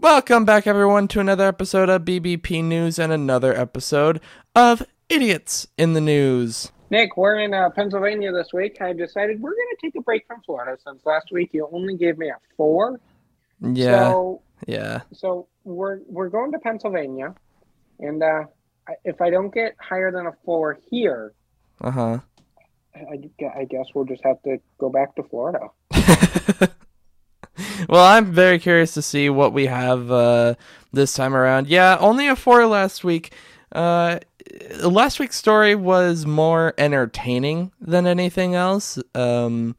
Welcome back, everyone, to another episode of BBP News and another episode of Idiots in the News. Nick, we're in uh, Pennsylvania this week. I decided we're going to take a break from Florida since last week you only gave me a four. Yeah, So, yeah. so we're we're going to Pennsylvania, and uh, if I don't get higher than a four here, Uh huh. I, I guess we'll just have to go back to Florida. well, I'm very curious to see what we have uh, this time around. Yeah, only a four last week. Uh, last week's story was more entertaining than anything else. Um,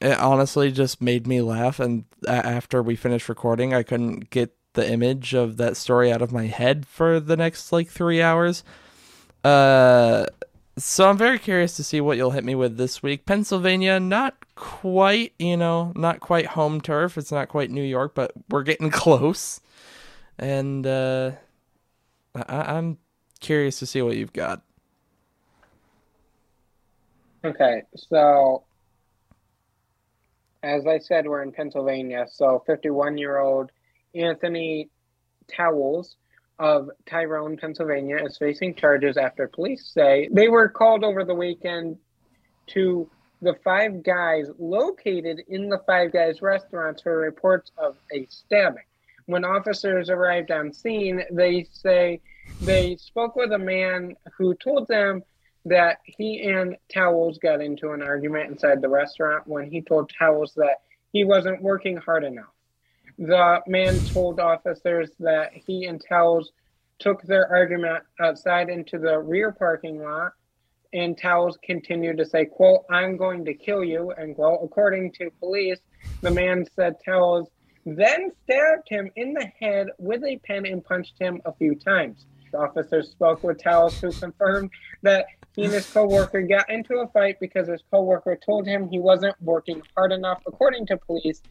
it honestly just made me laugh, and after we finished recording, I couldn't get the image of that story out of my head for the next like three hours. Uh, so I'm very curious to see what you'll hit me with this week. Pennsylvania, not quite, you know, not quite home turf. It's not quite New York, but we're getting close. And uh, I- I'm curious to see what you've got. Okay, so as I said, we're in Pennsylvania. So 51 year old Anthony Towles of Tyrone, Pennsylvania, is facing charges after police say they were called over the weekend to the Five Guys located in the Five Guys restaurants for reports of a stabbing. When officers arrived on scene, they say they spoke with a man who told them that he and Towles got into an argument inside the restaurant when he told Towles that he wasn't working hard enough. The man told officers that he and Towles took their argument outside into the rear parking lot, and Towles continued to say, quote, I'm going to kill you, end quote. According to police, the man said Towles then stabbed him in the head with a pen and punched him a few times. The officers spoke with Towles, who confirmed that he and his coworker got into a fight because his coworker told him he wasn't working hard enough. According to police,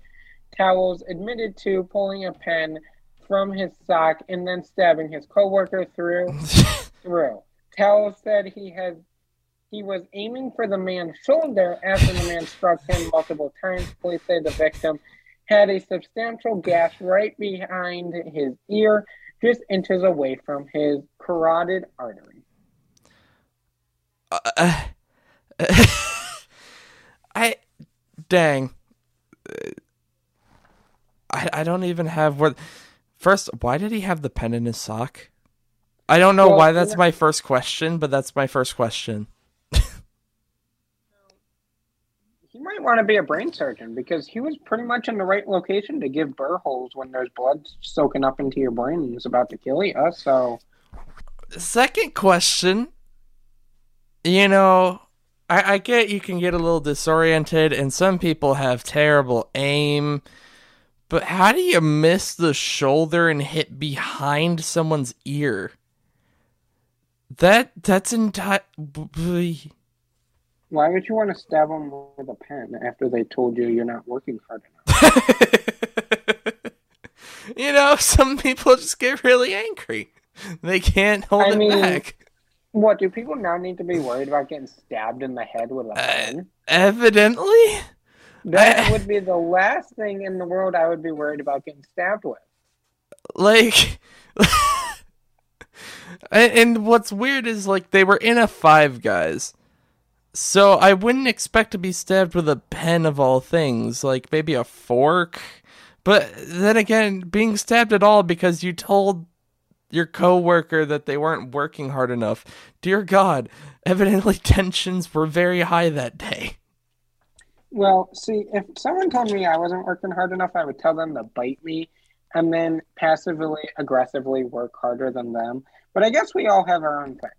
Towles admitted to pulling a pen from his sock and then stabbing his coworker through through. Towles said he had he was aiming for the man's shoulder after the man struck him multiple times. Police say the victim had a substantial gash right behind his ear, just inches away from his carotid artery. Uh, I, dang. I I don't even have what. First, why did he have the pen in his sock? I don't know Well, why that's my first question, but that's my first question. He might want to be a brain surgeon because he was pretty much in the right location to give burr holes when there's blood soaking up into your brain and it's about to kill you. So Second question. You know, I, I get you can get a little disoriented, and some people have terrible aim. But how do you miss the shoulder and hit behind someone's ear? That that's entire. Why would you want to stab them with a pen after they told you you're not working hard enough? you know, some people just get really angry. They can't hold I it mean, back. What do people now need to be worried about getting stabbed in the head with a Uh, pen? Evidently, That I- would be the last thing in the world I would be worried about getting stabbed with. like. and, and what's weird is like they were in a Five Guys, so I wouldn't expect to be stabbed with a pen of all things, like maybe a fork. But then again, being stabbed at all because you told your coworker that they weren't working hard enough. Dear God, evidently tensions were very high that day. Well, see, if someone told me I wasn't working hard enough, I would tell them to bite me and then passively aggressively work harder than them. But I guess we all have our own thing.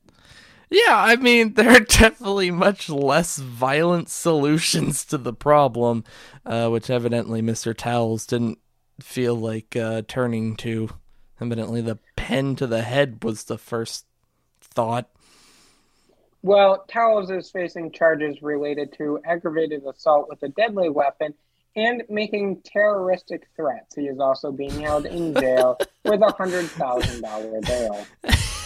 Yeah, I mean, there are definitely much less violent solutions to the problem, uh, which evidently Mr. Towles didn't feel like uh, turning to. Evidently, the pen to the head was the first thought. Well, Towles is facing charges related to aggravated assault with a deadly weapon and making terroristic threats. He is also being held in jail with a hundred thousand dollar bail.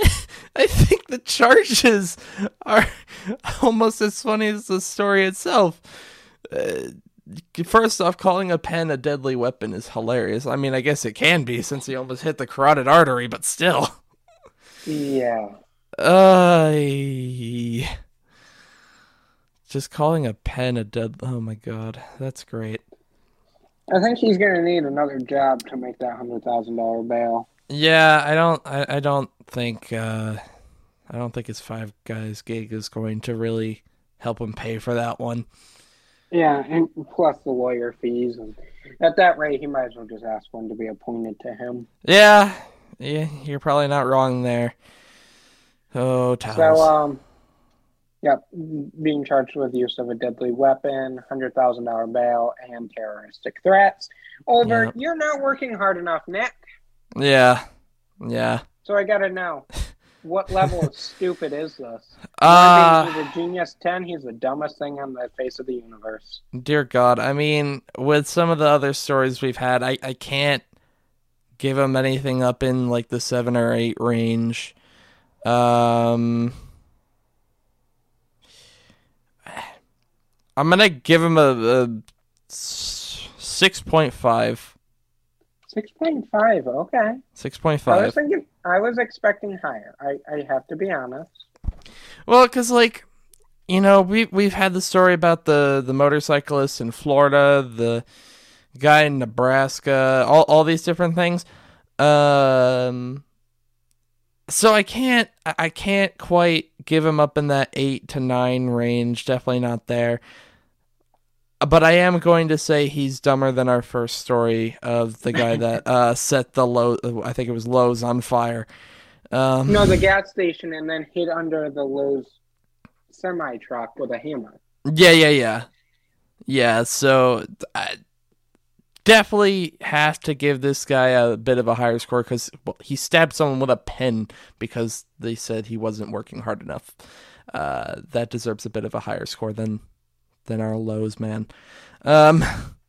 I think the charges are almost as funny as the story itself. Uh, first off, calling a pen a deadly weapon is hilarious. I mean, I guess it can be since he almost hit the carotid artery, but still. Yeah. Uh, just calling a pen a dead. Oh my god, that's great. I think he's gonna need another job to make that hundred thousand dollar bail. Yeah, I don't. I, I don't think. Uh, I don't think his five guys gig is going to really help him pay for that one. Yeah, and plus the lawyer fees, and at that rate, he might as well just ask one to be appointed to him. Yeah, yeah, you're probably not wrong there. Oh, Towers. So, um, yep, being charged with use of a deadly weapon, hundred thousand dollar bail, and terroristic threats. Over, Yep. you're not working hard enough, Nick. Yeah, yeah. So I gotta know, what level of stupid is this? Uh, he's a genius ten. He's the dumbest thing on the face of the universe. dear God. I mean, with some of the other stories we've had, I, I can't give him anything up in like the seven or eight range. Um, I'm gonna give him a, a six point five. Six point five. Okay. Six point five. I was thinking. I was expecting higher. I, I have to be honest. Well, because like, you know, we we've had the story about the the motorcyclist in Florida, the guy in Nebraska, all all these different things. Um, so I can't I can't quite give him up in that eight to nine range. Definitely not there. But I am going to say he's dumber than our first story of the guy that uh, set the low. I think it was Lowe's on fire. Um, No, the gas station, and then hid under the Lowe's semi truck with a hammer. Yeah, yeah, yeah. Yeah, so I definitely have to give this guy a bit of a higher score because well, he stabbed someone with a pen because they said he wasn't working hard enough. Uh, that deserves a bit of a higher score than than our Lowe's, man. Um,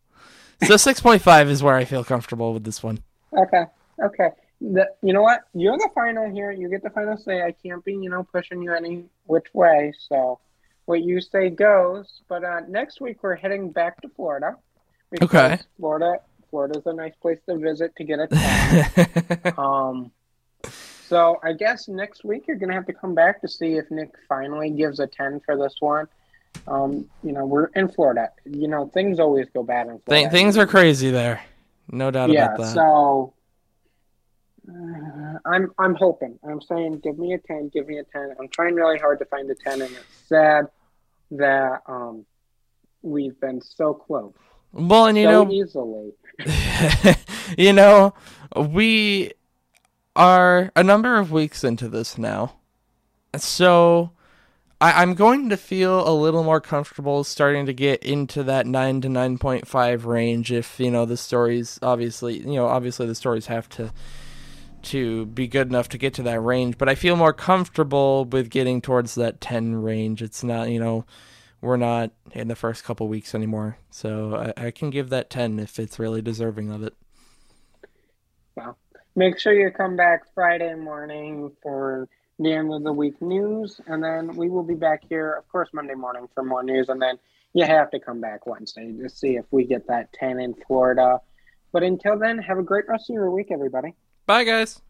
so six point five is where I feel comfortable with this one. Okay. Okay. The, you know what? You're the final here. You get the final say. I can't be, you know, pushing you any which way. So what you say goes. But uh, next week we're heading back to Florida. Okay. Florida, Florida's a nice place to visit to get a tan. um. So I guess next week you're gonna have to come back to see if Nick finally gives a ten for this one. Um, you know, we're in Florida. You know, things always go bad in Florida. Th- things are crazy there, no doubt yeah, about that. so uh, I'm I'm hoping. I'm saying give me a ten, give me a ten. I'm trying really hard to find a ten, and it's sad that um we've been so close, well, and you so know, easily. you know, we are a number of weeks into this now. So I, I'm going to feel a little more comfortable starting to get into that 9 to 9.5 range if, you know, the stories obviously, you know, obviously the stories have to to be good enough to get to that range, but I feel more comfortable with getting towards that 10 range. It's not, you know, we're not in the first couple weeks anymore. So I, I can give that 10 if it's really deserving of it. Wow. Make sure you come back Friday morning for the end of the week news, and then we will be back here, of course, Monday morning for more news, and then you have to come back Wednesday to see if we get that ten in Florida. But until then, have a great rest of your week, everybody. Bye, guys.